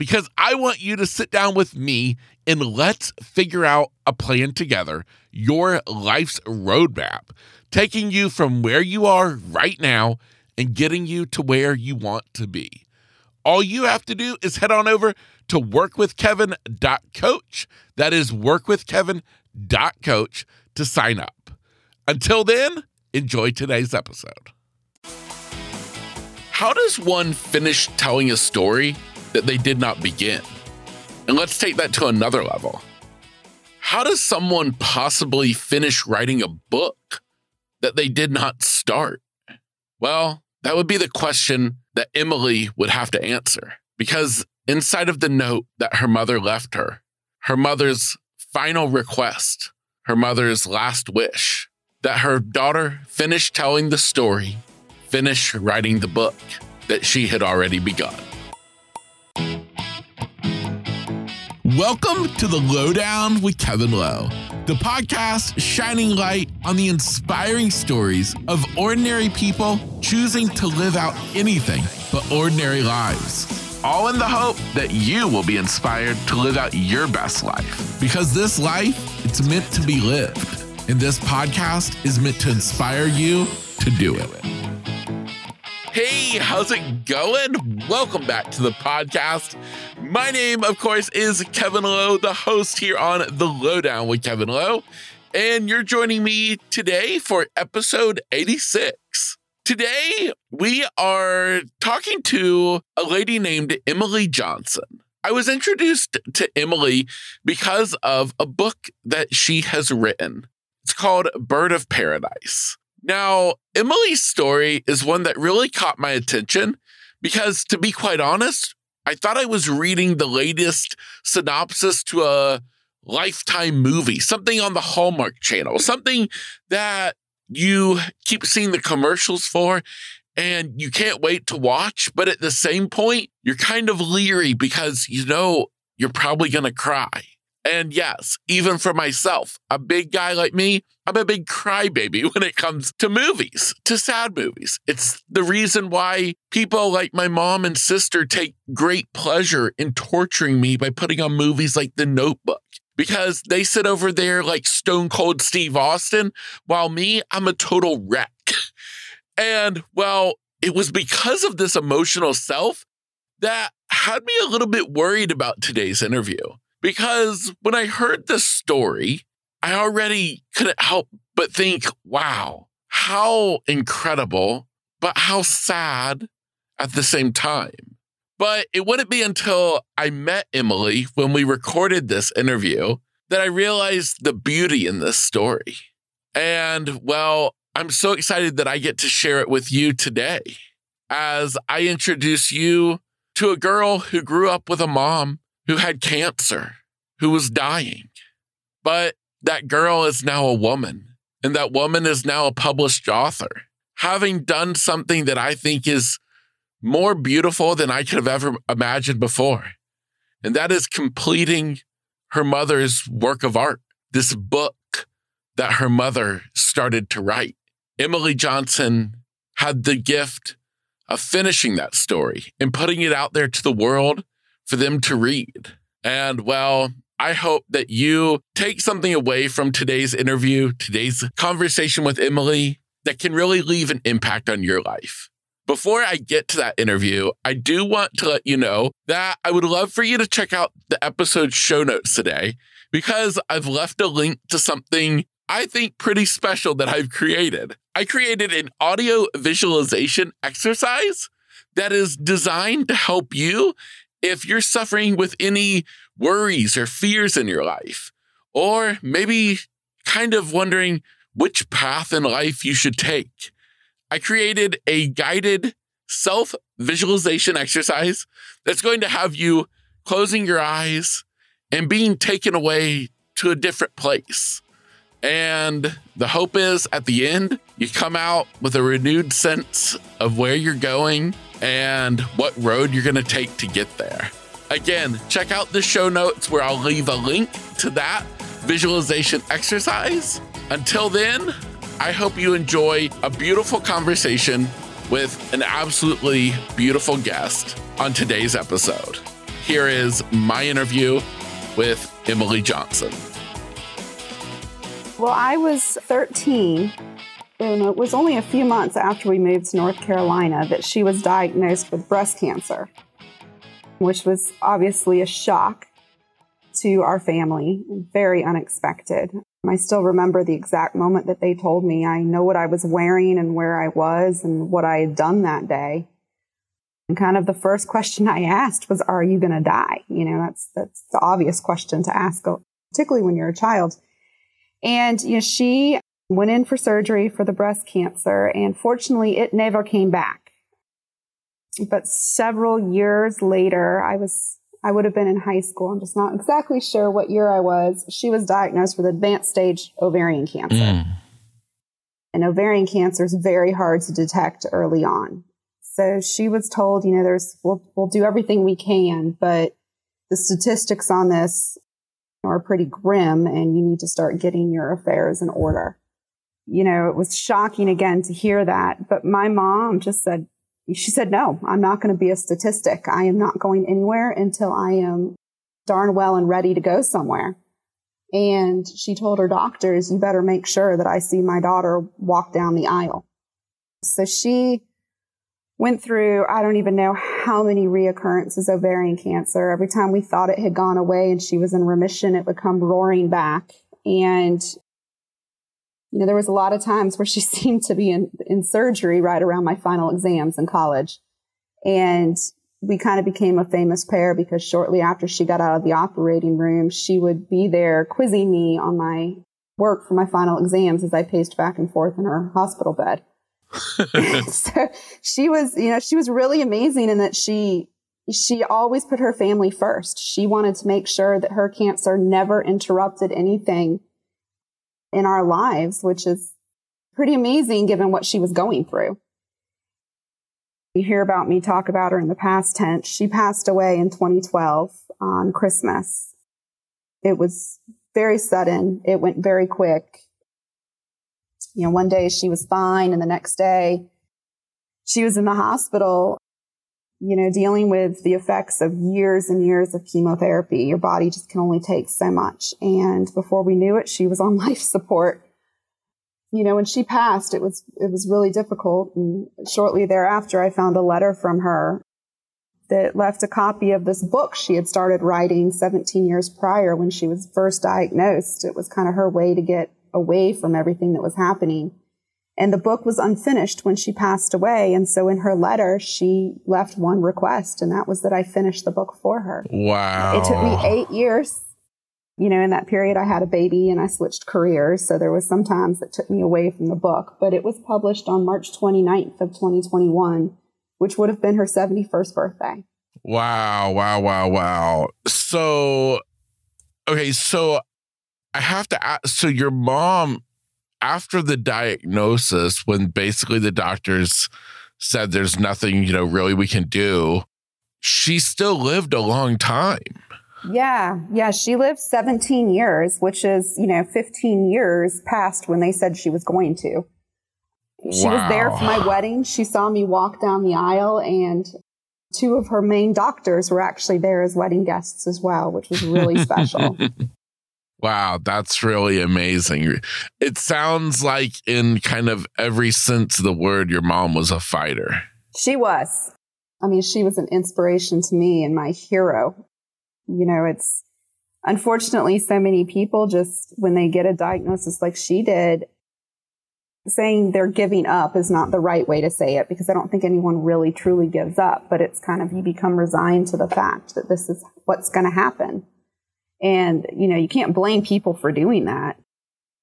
because I want you to sit down with me and let's figure out a plan together, your life's roadmap, taking you from where you are right now and getting you to where you want to be. All you have to do is head on over to workwithkevin.coach. That is workwithkevin.coach to sign up. Until then, enjoy today's episode. How does one finish telling a story that they did not begin? And let's take that to another level. How does someone possibly finish writing a book that they did not start? Well, that would be the question that Emily would have to answer because inside of the note that her mother left her, her mother's final request, her mother's last wish, that her daughter finish telling the story, finish writing the book that she had already begun. Welcome to the Lowdown with Kevin Lowe, the podcast shining light on the inspiring stories of ordinary people choosing to live out anything but ordinary lives. All in the hope that you will be inspired to live out your best life. Because this life, it's meant to be lived. And this podcast is meant to inspire you to do it. Hey, how's it going? Welcome back to the podcast. My name, of course, is Kevin Lowe, the host here on The Lowdown with Kevin Lowe. And you're joining me today for episode 86. Today, we are talking to a lady named Emily Johnson. I was introduced to Emily because of a book that she has written. It's called Bird of Paradise. Now, Emily's story is one that really caught my attention because, to be quite honest, I thought I was reading the latest synopsis to a lifetime movie, something on the Hallmark channel, something that you keep seeing the commercials for and you can't wait to watch. But at the same point, you're kind of leery because you know you're probably going to cry. And yes, even for myself, a big guy like me, I'm a big crybaby when it comes to movies, to sad movies. It's the reason why people like my mom and sister take great pleasure in torturing me by putting on movies like The Notebook. Because they sit over there like Stone Cold Steve Austin, while me, I'm a total wreck. and well, it was because of this emotional self that had me a little bit worried about today's interview because when I heard this story, I already couldn't help but think, wow, how incredible, but how sad at the same time. But it wouldn't be until I met Emily when we recorded this interview that I realized the beauty in this story. And well, I'm so excited that I get to share it with you today as I introduce you to a girl who grew up with a mom who had cancer, who was dying. But that girl is now a woman, and that woman is now a published author, having done something that I think is more beautiful than I could have ever imagined before. And that is completing her mother's work of art, this book that her mother started to write. Emily Johnson had the gift of finishing that story and putting it out there to the world for them to read. And well, I hope that you take something away from today's interview, today's conversation with Emily that can really leave an impact on your life. Before I get to that interview, I do want to let you know that I would love for you to check out the episode show notes today because I've left a link to something I think pretty special that I've created. I created an audio visualization exercise that is designed to help you if you're suffering with any worries or fears in your life, or maybe kind of wondering which path in life you should take. I created a guided self visualization exercise that's going to have you closing your eyes and being taken away to a different place. And the hope is at the end, you come out with a renewed sense of where you're going and what road you're going to take to get there. Again, check out the show notes where I'll leave a link to that visualization exercise. Until then, I hope you enjoy a beautiful conversation with an absolutely beautiful guest on today's episode. Here is my interview with Emily Johnson. Well, I was 13, and it was only a few months after we moved to North Carolina that she was diagnosed with breast cancer, which was obviously a shock to our family, very unexpected. I still remember the exact moment that they told me. I know what I was wearing and where I was and what I had done that day. And kind of the first question I asked was, "Are you going to die?" You know, that's that's the obvious question to ask, particularly when you're a child. And, you know, she went in for surgery for the breast cancer, and fortunately, it never came back. But several years later, I was, I would have been in high school. I'm just not exactly sure what year I was. She was diagnosed with advanced stage ovarian cancer. Mm. And ovarian cancer is very hard to detect early on. So she was told, you know, there's, we'll, we'll do everything we can, but the statistics on this are pretty grim and you need to start getting your affairs in order. You know, it was shocking again to hear that, but my mom just said, she said, no, I'm not going to be a statistic. I am not going anywhere until I am darn well and ready to go somewhere. And she told her doctors, you better make sure that I see my daughter walk down the aisle. So she went through, I don't even know how many reoccurrences of ovarian cancer. Every time we thought it had gone away and she was in remission, it would come roaring back. And, you know, there was a lot of times where she seemed to be in, in surgery right around my final exams in college. And we kind of became a famous pair because shortly after she got out of the operating room, she would be there quizzing me on my work for my final exams as I paced back and forth in her hospital bed. so she was, you know, she was really amazing in that she she always put her family first. She wanted to make sure that her cancer never interrupted anything in our lives, which is pretty amazing given what she was going through. You hear about me talk about her in the past tense. She passed away in 2012 on Christmas. It was very sudden. It went very quick you know, one day she was fine and the next day she was in the hospital, you know, dealing with the effects of years and years of chemotherapy. Your body just can only take so much. And before we knew it, she was on life support. You know, when she passed, it was, it was really difficult. And shortly thereafter, I found a letter from her that left a copy of this book she had started writing 17 years prior when she was first diagnosed. It was kind of her way to get away from everything that was happening. And the book was unfinished when she passed away. And so in her letter, she left one request, and that was that I finish the book for her. Wow. It took me eight years. You know, in that period, I had a baby and I switched careers. So there was some times that took me away from the book, but it was published on March 29th of 2021, which would have been her 71st birthday. Wow. Wow. Wow. Wow. So, okay. So I have to ask so your mom after the diagnosis when basically the doctors said there's nothing, you know, really we can do, she still lived a long time. Yeah, yeah, she lived 17 years, which is, you know, 15 years past when they said she was going to. She wow. was there for my wedding. She saw me walk down the aisle and two of her main doctors were actually there as wedding guests as well, which was really special. Wow, that's really amazing. It sounds like, in kind of every sense of the word, your mom was a fighter. She was. I mean, she was an inspiration to me and my hero. You know, it's unfortunately so many people just, when they get a diagnosis like she did, saying they're giving up is not the right way to say it because I don't think anyone really truly gives up, but it's kind of you become resigned to the fact that this is what's going to happen. And, you know, you can't blame people for doing that.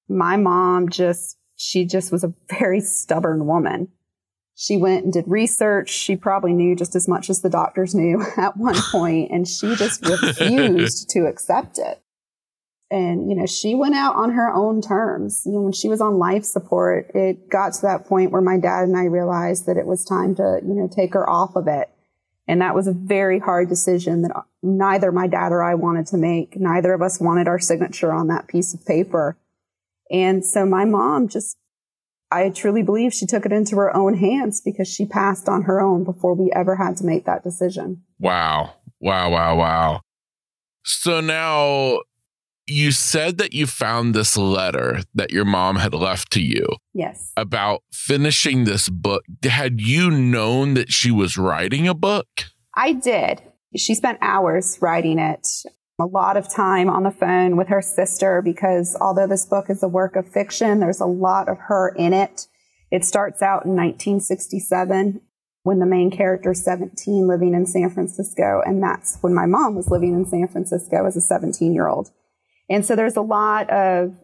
My mom just, she just was a very stubborn woman. She went and did research. She probably knew just as much as the doctors knew at one point, and she just refused to accept it. And, you know, she went out on her own terms. You know, when she was on life support, it got to that point where my dad and I realized that it was time to, you know, take her off of it. And that was a very hard decision that neither my dad or I wanted to make. Neither of us wanted our signature on that piece of paper. And so my mom just, I truly believe she took it into her own hands because she passed on her own before we ever had to make that decision. Wow. Wow. Wow. Wow. So now you said that you found this letter that your mom had left to you. Yes. About finishing this book. Had you known that she was writing a book? I did. She spent hours writing it, a lot of time on the phone with her sister because although this book is a work of fiction, there's a lot of her in it. It starts out in 1967 when the main character is 17 living in San Francisco. And that's when my mom was living in San Francisco as a 17 year old. And so there's a lot of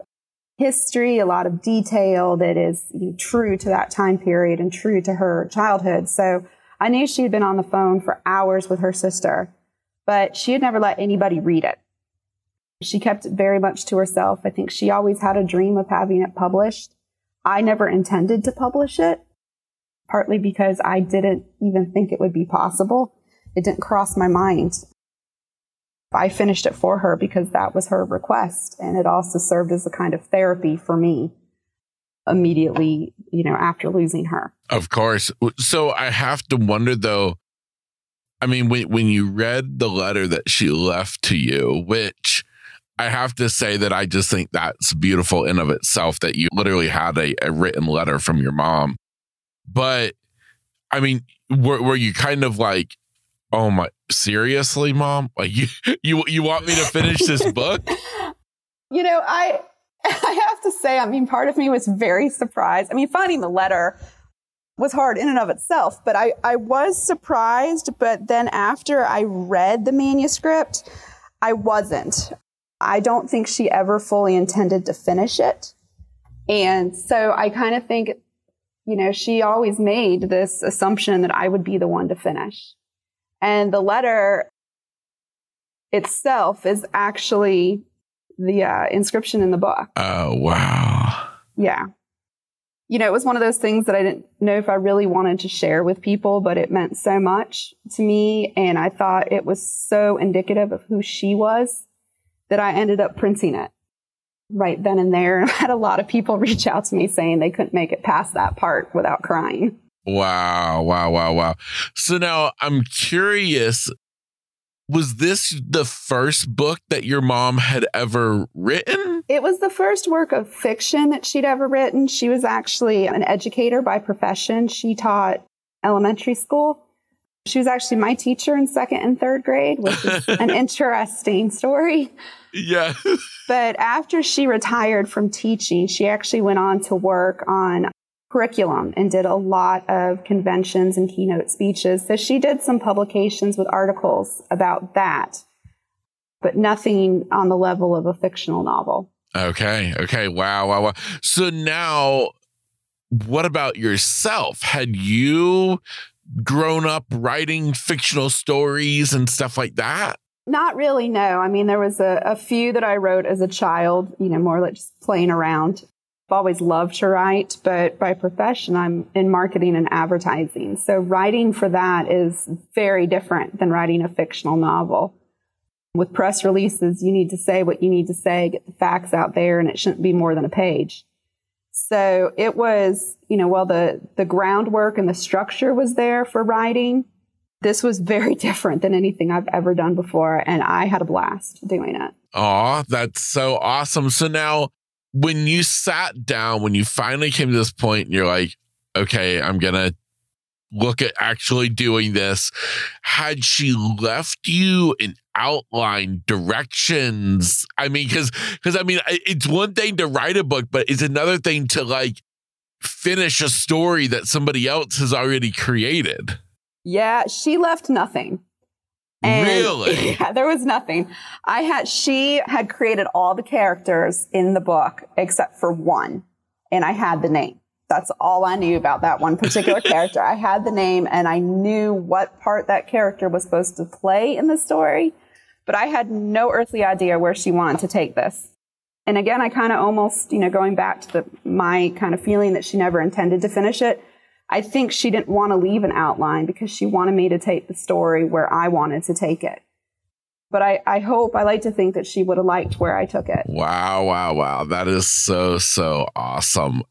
history, a lot of detail that is true to that time period and true to her childhood. So I knew she had been on the phone for hours with her sister, but she had never let anybody read it. She kept it very much to herself. I think she always had a dream of having it published. I never intended to publish it, partly because I didn't even think it would be possible. It didn't cross my mind. I finished it for her because that was her request. And it also served as a kind of therapy for me immediately, you know, after losing her. Of course. So I have to wonder though, I mean, when, when you read the letter that she left to you, which I have to say that I just think that's beautiful in of itself that you literally had a, a written letter from your mom. But I mean, were, were you kind of like, oh my seriously mom? Like you you you want me to finish this book? You know i i have to say i mean part of me was very surprised. I mean finding the letter was hard in and of itself but i i was surprised but then after i read the manuscript i wasn't. I don't think she ever fully intended to finish it. And so i kind of think you know she always made this assumption that i would be the one to finish and the letter itself is actually the uh, inscription in the book. Oh, wow. Yeah. You know, it was one of those things that I didn't know if I really wanted to share with people, but it meant so much to me. And I thought it was so indicative of who she was that I ended up printing it right then and there. And I had a lot of people reach out to me saying they couldn't make it past that part without crying. Wow, wow, wow, wow. So now I'm curious was this the first book that your mom had ever written? It was the first work of fiction that she'd ever written. She was actually an educator by profession. She taught elementary school. She was actually my teacher in second and third grade, which is an interesting story. Yeah. but after she retired from teaching, she actually went on to work on curriculum and did a lot of conventions and keynote speeches. So she did some publications with articles about that, but nothing on the level of a fictional novel. Okay. Okay. Wow. Wow. Wow. So now, what about yourself? Had you grown up writing fictional stories and stuff like that? Not really, no. I mean, there was a, a few that I wrote as a child, you know, more like just playing around. I've always loved to write, but by profession, I'm in marketing and advertising. So writing for that is very different than writing a fictional novel. With press releases, you need to say what you need to say, get the facts out there, and it shouldn't be more than a page. So it was, you know, while the, the groundwork and the structure was there for writing, this was very different than anything I've ever done before. And I had a blast doing it. Oh, that's so awesome. So now when you sat down, when you finally came to this point and you're like, okay, I'm going to look at actually doing this, had she left you an outline, directions? I mean, because, because I mean, it's one thing to write a book, but it's another thing to like finish a story that somebody else has already created. Yeah, she left nothing. And really? Yeah, there was nothing. I had, she had created all the characters in the book except for one. And I had the name. That's all I knew about that one particular character. I had the name and I knew what part that character was supposed to play in the story, but I had no earthly idea where she wanted to take this. And again, I kind of almost, you know, going back to the, my kind of feeling that she never intended to finish it. I think she didn't want to leave an outline because she wanted me to take the story where I wanted to take it. But I, I hope, I like to think that she would have liked where I took it. Wow, wow, wow. That is so, so awesome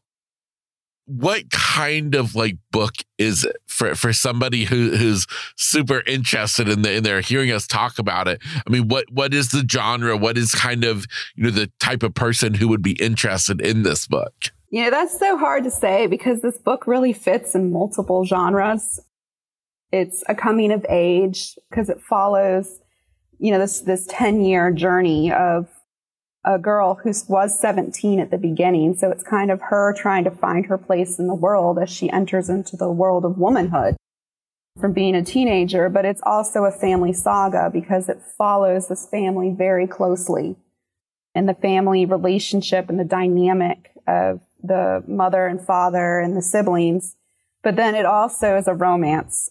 what kind of like book is it for for somebody who who's super interested in the in there hearing us talk about it i mean what what is the genre what is kind of you know the type of person who would be interested in this book you know that's so hard to say because this book really fits in multiple genres it's a coming of age because it follows you know this this 10 year journey of a girl who was 17 at the beginning. So it's kind of her trying to find her place in the world as she enters into the world of womanhood from being a teenager. But it's also a family saga because it follows this family very closely and the family relationship and the dynamic of the mother and father and the siblings. But then it also is a romance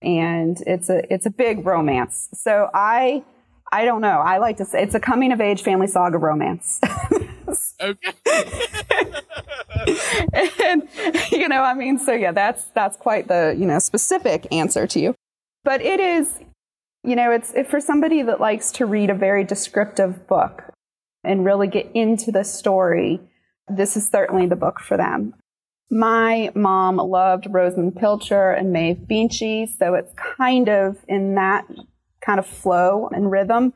and it's a, it's a big romance. So I, I don't know. I like to say it's a coming of age family saga romance. okay. and you know, I mean, so yeah, that's that's quite the you know specific answer to you. But it is, you know, it's for somebody that likes to read a very descriptive book and really get into the story. This is certainly the book for them. My mom loved Rosamund Pilcher and Maeve Binchy, so it's kind of in that kind of flow and rhythm.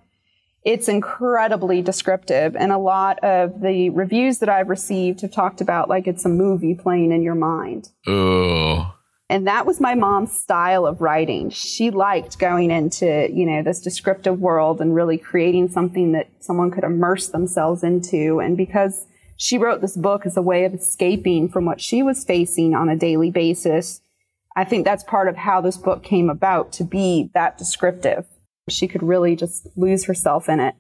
It's incredibly descriptive. And a lot of the reviews that I've received have talked about like it's a movie playing in your mind. Oh. And that was my mom's style of writing. She liked going into, you know, this descriptive world and really creating something that someone could immerse themselves into. And because she wrote this book as a way of escaping from what she was facing on a daily basis, I think that's part of how this book came about to be that descriptive. She could really just lose herself in it.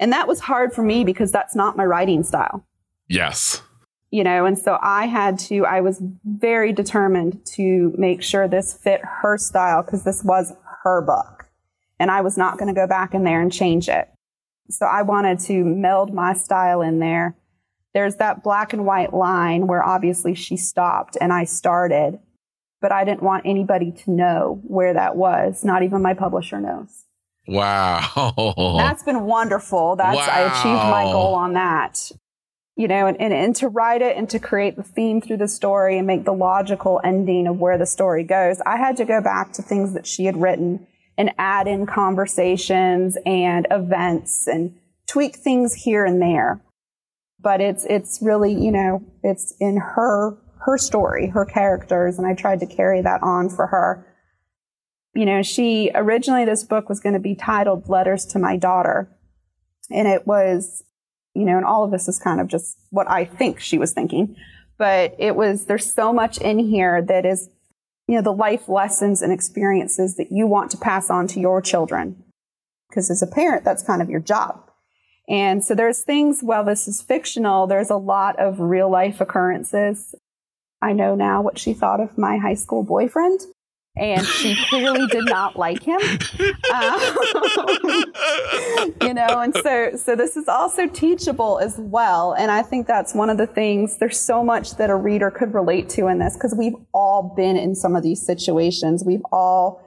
And that was hard for me because that's not my writing style. Yes. You know, and so I had to, I was very determined to make sure this fit her style because this was her book. And I was not going to go back in there and change it. So I wanted to meld my style in there. There's that black and white line where obviously she stopped and I started, but I didn't want anybody to know where that was. Not even my publisher knows. Wow. That's been wonderful. That's wow. I achieved my goal on that. You know, and, and, and to write it and to create the theme through the story and make the logical ending of where the story goes, I had to go back to things that she had written and add in conversations and events and tweak things here and there. But it's it's really, you know, it's in her her story, her characters, and I tried to carry that on for her you know, she originally, this book was going to be titled Letters to My Daughter. And it was, you know, and all of this is kind of just what I think she was thinking. But it was, there's so much in here that is, you know, the life lessons and experiences that you want to pass on to your children. Because as a parent, that's kind of your job. And so there's things, while this is fictional, there's a lot of real life occurrences. I know now what she thought of my high school boyfriend and she clearly did not like him. Um, you know, and so so this is also teachable as well. And I think that's one of the things. There's so much that a reader could relate to in this because we've all been in some of these situations. We've all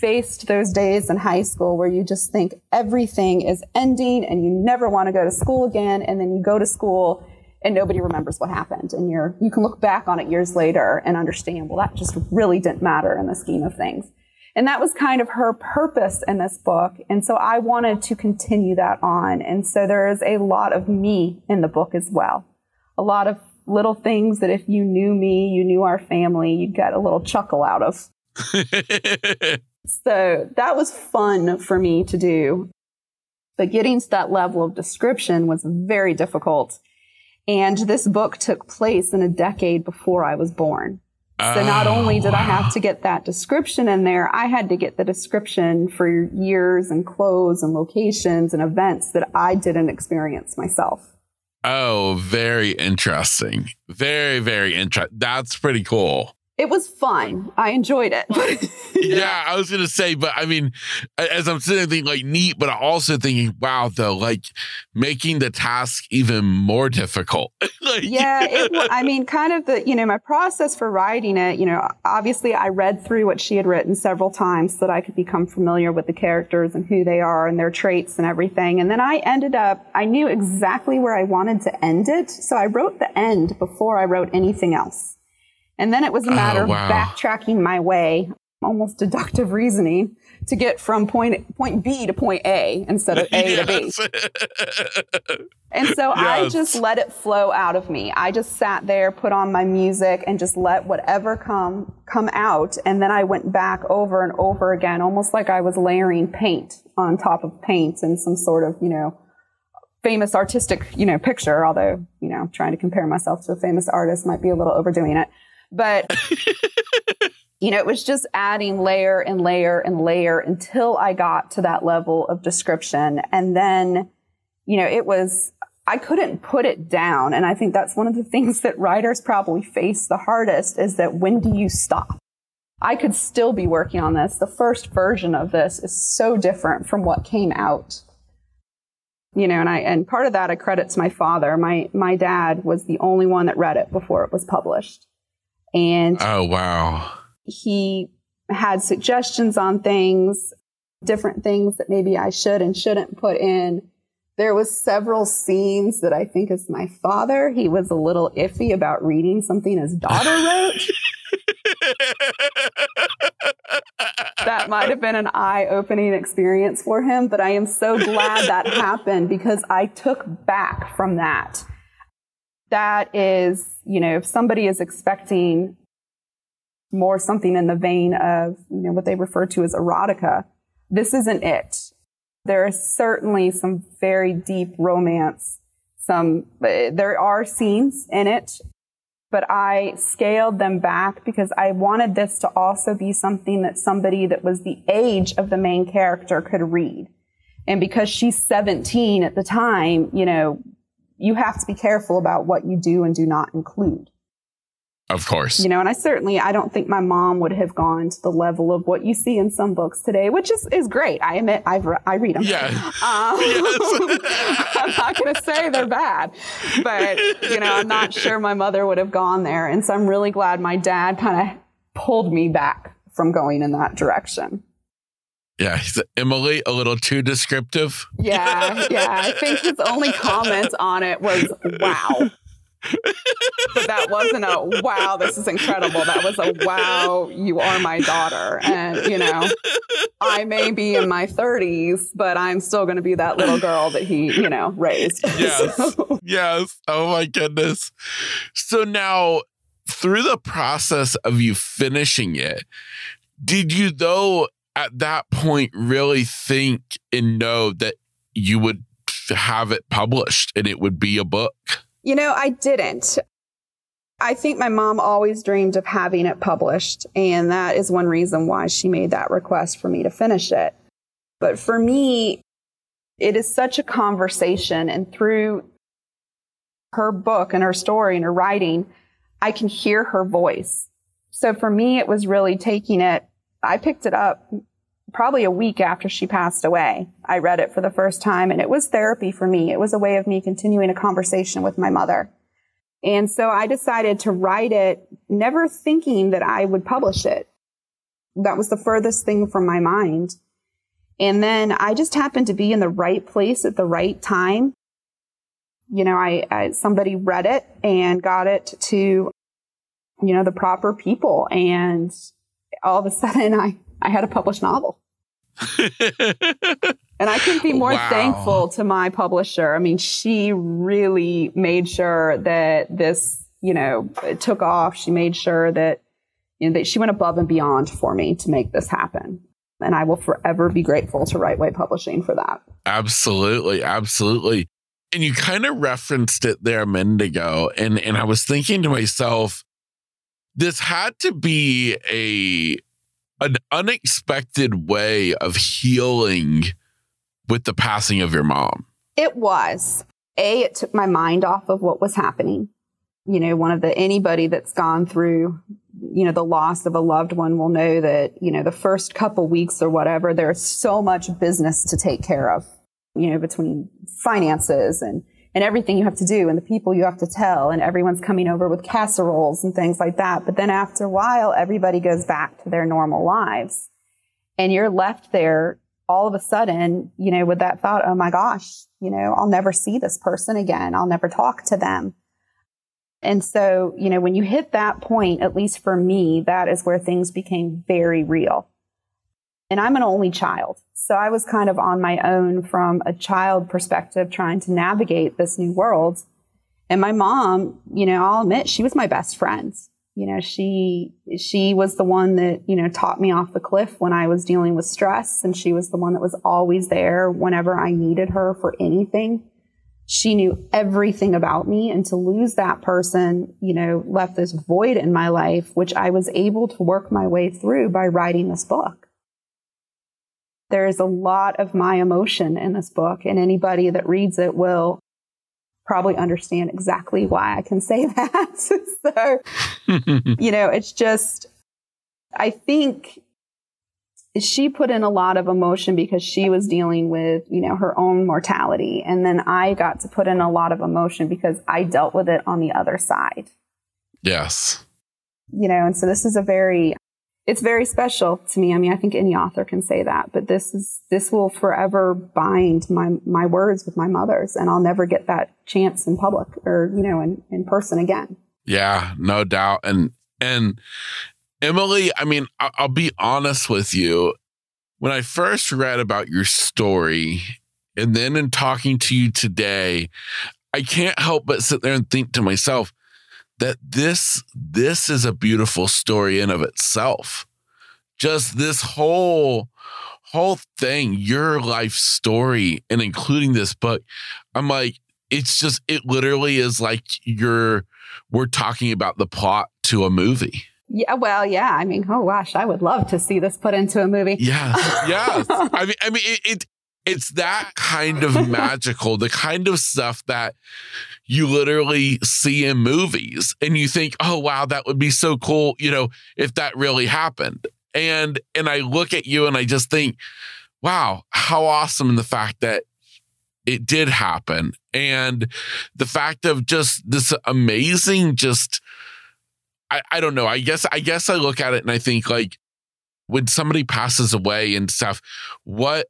faced those days in high school where you just think everything is ending and you never want to go to school again, and then you go to school and nobody remembers what happened. And you're, you can look back on it years later and understand, well, that just really didn't matter in the scheme of things. And that was kind of her purpose in this book. And so I wanted to continue that on. And so there is a lot of me in the book as well. A lot of little things that if you knew me, you knew our family, you'd get a little chuckle out of. so that was fun for me to do. But getting to that level of description was very difficult and this book took place in a decade before I was born. So not oh, only did I have to get that description in there, I had to get the description for years and clothes and locations and events that I didn't experience myself. Oh, very interesting. Very, very interesting. That's pretty cool. It was fun. I enjoyed it. yeah, I was gonna say, but I mean, as I'm sitting there thinking like neat, but I'm also thinking, wow, though, like making the task even more difficult. like, yeah, it, I mean, kind of the you know my process for writing it. You know, obviously I read through what she had written several times so that I could become familiar with the characters and who they are and their traits and everything. And then I ended up, I knew exactly where I wanted to end it, so I wrote the end before I wrote anything else. And then it was a oh, matter oh, wow. of backtracking my way, almost deductive reasoning, to get from point point B to point A instead of A yes. to B. and so yes. I just let it flow out of me. I just sat there, put on my music, and just let whatever come come out. And then I went back over and over again, almost like I was layering paint on top of paint in some sort of, you know, famous artistic, you know, picture, although, you know, trying to compare myself to a famous artist might be a little overdoing it. But, you know, it was just adding layer and layer and layer until I got to that level of description. And then, you know, it was, I couldn't put it down. And I think that's one of the things that writers probably face the hardest is that when do you stop? I could still be working on this. The first version of this is so different from what came out. You know, and I and part of that I credit to my father. My my dad was the only one that read it before it was published. And oh, wow. He had suggestions on things, different things that maybe I should and shouldn't put in. There was several scenes that I think as my father, he was a little iffy about reading something his daughter wrote. that might have been an eye opening experience for him, but I am so glad that happened because I took back from that that is, you know, if somebody is expecting more something in the vein of, you know, what they refer to as erotica, this isn't it. There is certainly some very deep romance. Some, there are scenes in it, but I scaled them back because I wanted this to also be something that somebody that was the age of the main character could read. And because she's 17 at the time, you know, you have to be careful about what you do and do not include. Of course. You know, and I certainly I don't think my mom would have gone to the level of what you see in some books today, which is, is great. I admit I've re- I read them. Yeah. Um, yes. I'm not going to say they're bad, but you know, I'm not sure my mother would have gone there, and so I'm really glad my dad kind of pulled me back from going in that direction. Yeah, Emily, a little too descriptive. Yeah, yeah. I think his only comment on it was "wow." but that wasn't a wow, this is incredible. That was a wow, you are my daughter. And, you know, I may be in my 30s, but I'm still going to be that little girl that he, you know, raised. Yes. so. Yes. Oh my goodness. So now, through the process of you finishing it, did you, though, at that point really think and know that you would have it published and it would be a book? You know, I didn't. I think my mom always dreamed of having it published, and that is one reason why she made that request for me to finish it. But for me, it is such a conversation, and through her book and her story and her writing, I can hear her voice. So for me, it was really taking it. I picked it up probably a week after she passed away. I read it for the first time and it was therapy for me. It was a way of me continuing a conversation with my mother. And so I decided to write it, never thinking that I would publish it. That was the furthest thing from my mind. And then I just happened to be in the right place at the right time. You know, I, I somebody read it and got it to, you know, the proper people. And all of a sudden I I had a published novel. and I couldn't be oh, more wow. thankful to my publisher. I mean, she really made sure that this, you know, took off. She made sure that, you know, that she went above and beyond for me to make this happen. And I will forever be grateful to Right Way Publishing for that. Absolutely. Absolutely. And you kind of referenced it there a minute ago. And, and I was thinking to myself, this had to be a an unexpected way of healing with the passing of your mom. It was. A, it took my mind off of what was happening. you know, one of the anybody that's gone through, you know, the loss of a loved one will know that, you know, the first couple weeks or whatever, there's so much business to take care of, you know, between finances and, and everything you have to do and the people you have to tell and everyone's coming over with casseroles and things like that. But then after a while, everybody goes back to their normal lives and you're left there all of a sudden, you know, with that thought, oh my gosh, you know, I'll never see this person again. I'll never talk to them. And so, you know, when you hit that point, at least for me, that is where things became very real. And I'm an only child. So I was kind of on my own from a child perspective, trying to navigate this new world. And my mom, you know, I'll admit she was my best friend. You know, she, she was the one that, you know, taught me off the cliff when I was dealing with stress. And she was the one that was always there whenever I needed her for anything she knew everything about me and to lose that person, you know, left this void in my life, which I was able to work my way through by writing this book. There is a lot of my emotion in this book and anybody that reads it will probably understand exactly why I can say that. so, you know, it's just, I think she put in a lot of emotion because she was dealing with, you know, her own mortality. And then I got to put in a lot of emotion because I dealt with it on the other side. Yes. You know, and so this is a very, it's very special to me. I mean, I think any author can say that, but this is, this will forever bind my, my words with my mother's and I'll never get that chance in public or, you know, in, in person again. Yeah, no doubt. And, and Emily, I mean, I- I'll be honest with you. When I first read about your story, and then in talking to you today, I can't help but sit there and think to myself that this this is a beautiful story in of itself. Just this whole whole thing, your life story, and including this book, I'm like, it's just it literally is like you're we're talking about the plot to a movie. Yeah, well, yeah. I mean, oh gosh, I would love to see this put into a movie. Yes, yes. I mean, I mean, it, it it's that kind of magical, the kind of stuff that you literally see in movies, and you think, oh wow, that would be so cool, you know, if that really happened. And and I look at you and I just think, wow, how awesome! In the fact that it did happen, and the fact of just this amazing, just I, I don't know. I guess I guess I look at it and I think like when somebody passes away and stuff, what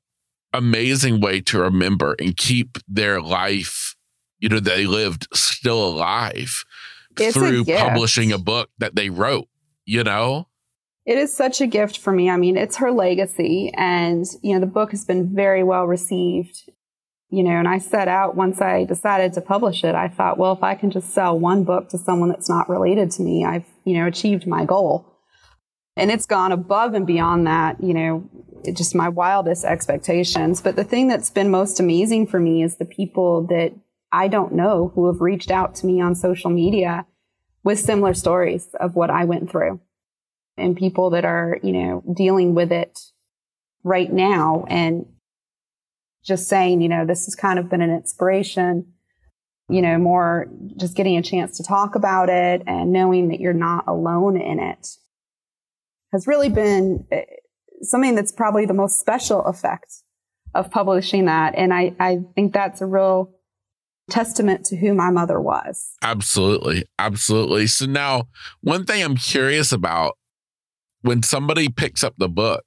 amazing way to remember and keep their life, you know, they lived still alive It's through publishing a book that they wrote, you know? It is such a gift for me. I mean, it's her legacy, and you know, the book has been very well received. You know, and I set out once I decided to publish it. I thought, well, if I can just sell one book to someone that's not related to me, I've you know achieved my goal. And it's gone above and beyond that. You know, just my wildest expectations. But the thing that's been most amazing for me is the people that I don't know who have reached out to me on social media with similar stories of what I went through and people that are, you know, dealing with it right now and just saying, you know, this has kind of been an inspiration, you know, more just getting a chance to talk about it and knowing that you're not alone in it has really been something that's probably the most special effect of publishing that. And I, I think that's a real testament to who my mother was. Absolutely. Absolutely. So now, one thing I'm curious about when somebody picks up the book,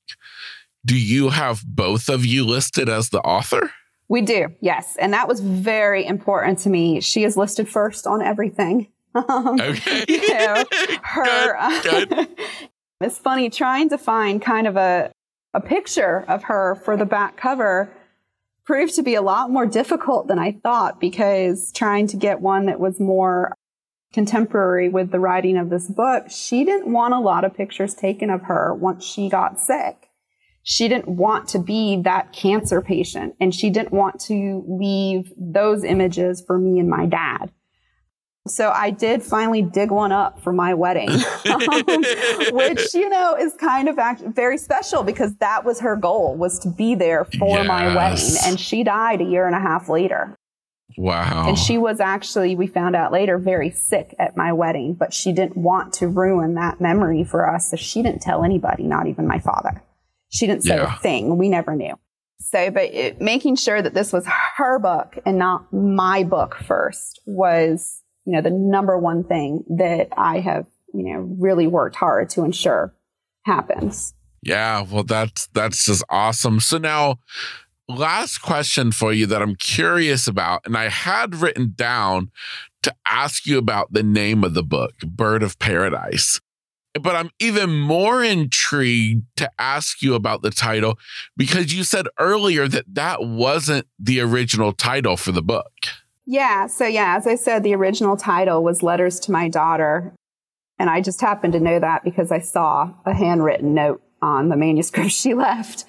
do you have both of you listed as the author? We do, yes. And that was very important to me. She is listed first on everything. Um, Okay. you know, her. Good, good. it's funny trying to find kind of a, a picture of her for the back cover proved to be a lot more difficult than I thought because trying to get one that was more contemporary with the writing of this book, she didn't want a lot of pictures taken of her once she got sick. She didn't want to be that cancer patient and she didn't want to leave those images for me and my dad. So I did finally dig one up for my wedding, um, which you know is kind of act- very special because that was her goal was to be there for my wedding, and she died a year and a half later. Wow. And she was actually, we found out later, very sick at my wedding, but she didn't want to ruin that memory for us. So she didn't tell anybody, not even my father. She didn't say yeah. a thing. We never knew. So, but it, making sure that this was her book and not my book first was, you know, the number one thing that I have, you know, really worked hard to ensure happens. Yeah, well, that's that's just awesome. So now, last question for you that I'm curious about, and I had written down to ask you about the name of the book, Bird of Paradise. But I'm even more intrigued to ask you about the title because you said earlier that that wasn't the original title for the book. Yeah. So, yeah, as I said, the original title was Letters to My Daughter. And I just happened to know that because I saw a handwritten note on the manuscript she left.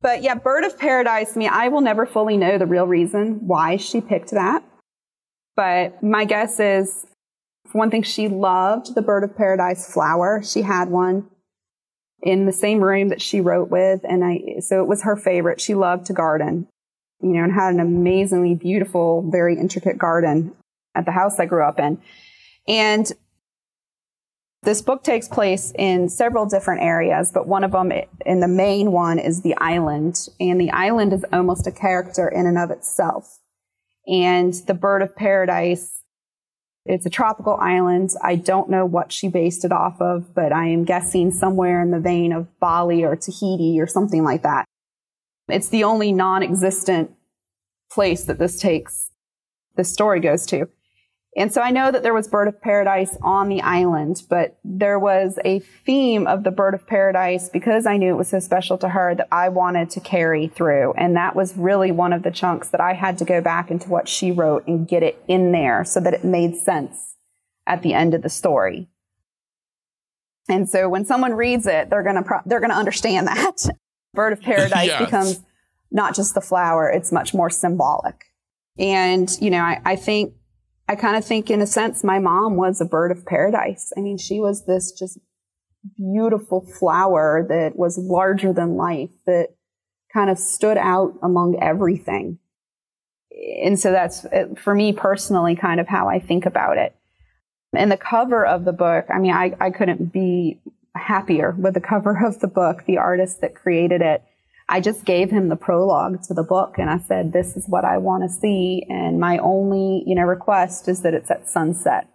But yeah, Bird of Paradise, I mean, I will never fully know the real reason why she picked that. But my guess is, for one thing, she loved the Bird of Paradise flower. She had one in the same room that she wrote with. And I, so it was her favorite. She loved to garden, you know, and had an amazingly beautiful, very intricate garden at the house I grew up in. And this book takes place in several different areas, but one of them, in the main one, is the island. And the island is almost a character in and of itself. And the bird of paradise, it's a tropical island. I don't know what she based it off of, but I am guessing somewhere in the vein of Bali or Tahiti or something like that. It's the only non existent place that this takes, this story goes to. And so I know that there was Bird of Paradise on the island, but there was a theme of the Bird of Paradise because I knew it was so special to her that I wanted to carry through. And that was really one of the chunks that I had to go back into what she wrote and get it in there so that it made sense at the end of the story. And so when someone reads it, they're going to, pro- they're going to understand that Bird of Paradise yes. becomes not just the flower. It's much more symbolic. And, you know, I, I think I kind of think, in a sense, my mom was a bird of paradise. I mean, she was this just beautiful flower that was larger than life, that kind of stood out among everything. And so that's, uh, for me personally, kind of how I think about it. And the cover of the book, I mean, I, I couldn't be happier with the cover of the book, the artist that created it. I just gave him the prologue to the book and I said, this is what I want to see. And my only, you know, request is that it's at sunset.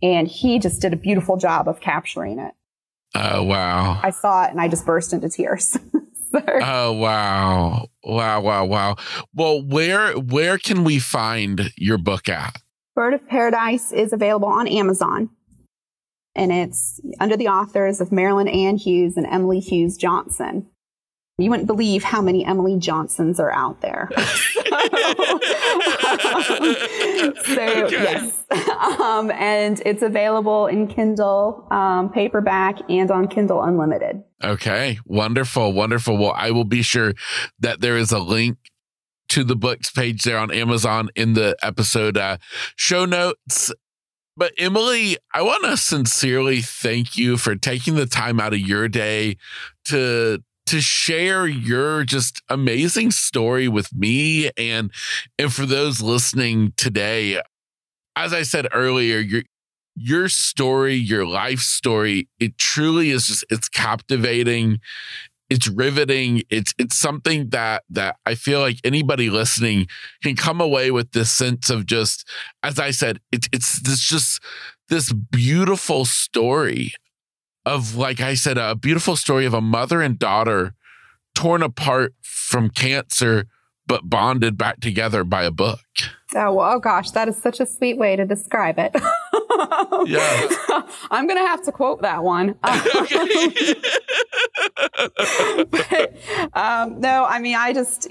And he just did a beautiful job of capturing it. Oh, wow. I saw it and I just burst into tears. so. Oh, wow. Wow, wow, wow. Well, where, where can we find your book at? Bird of Paradise is available on Amazon and it's under the authors of Marilyn Ann Hughes and Emily Hughes Johnson. You wouldn't believe how many Emily Johnsons are out there. so, okay. yes. Um, and it's available in Kindle um, paperback and on Kindle Unlimited. Okay. Wonderful. Wonderful. Well, I will be sure that there is a link to the books page there on Amazon in the episode uh, show notes. But Emily, I want to sincerely thank you for taking the time out of your day to to share your just amazing story with me and and for those listening today. As i said earlier your your story your life story it truly is just it's captivating it's riveting it's it's something that that i feel like anybody listening can come away with this sense of just as i said it's it's this just this beautiful story of, like I said, a beautiful story of a mother and daughter torn apart from cancer, but bonded back together by a book. Oh, well, oh gosh, that is such a sweet way to describe it. yeah. I'm going to have to quote that one. but, um, no, I mean, I just,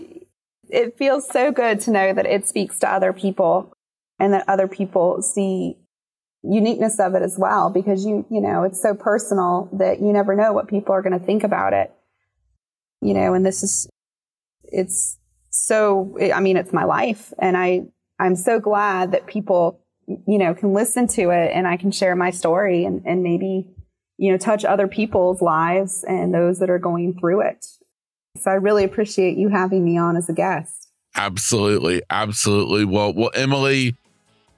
it feels so good to know that it speaks to other people and that other people see uniqueness of it as well because you you know it's so personal that you never know what people are going to think about it you know and this is it's so i mean it's my life and i i'm so glad that people you know can listen to it and i can share my story and, and maybe you know touch other people's lives and those that are going through it so i really appreciate you having me on as a guest Absolutely. Absolutely. Well, well, Emily,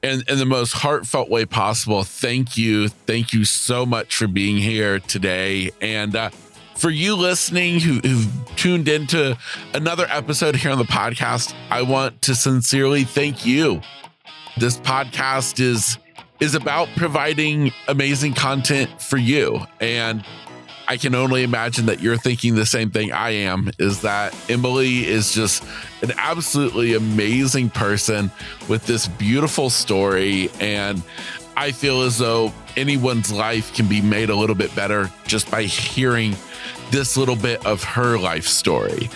in, in the most heartfelt way possible, thank you. Thank you so much for being here today. And uh, for you listening who, who've tuned into another episode here on the podcast, I want to sincerely thank you. This podcast is is about providing amazing content for you. And I can only imagine that you're thinking the same thing I am is that Emily is just an absolutely amazing person with this beautiful story. And I feel as though anyone's life can be made a little bit better just by hearing this little bit of her life story.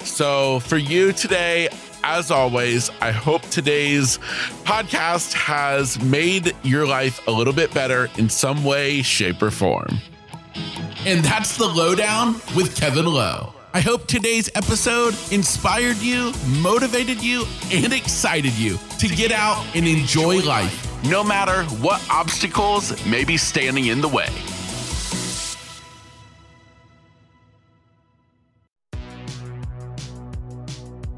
So, for you today, as always, I hope today's podcast has made your life a little bit better in some way, shape, or form. And that's the Lowe Down with Kevin Lowe. I hope today's episode inspired you, motivated you, and excited you to get out and enjoy life, no matter what obstacles may be standing in the way.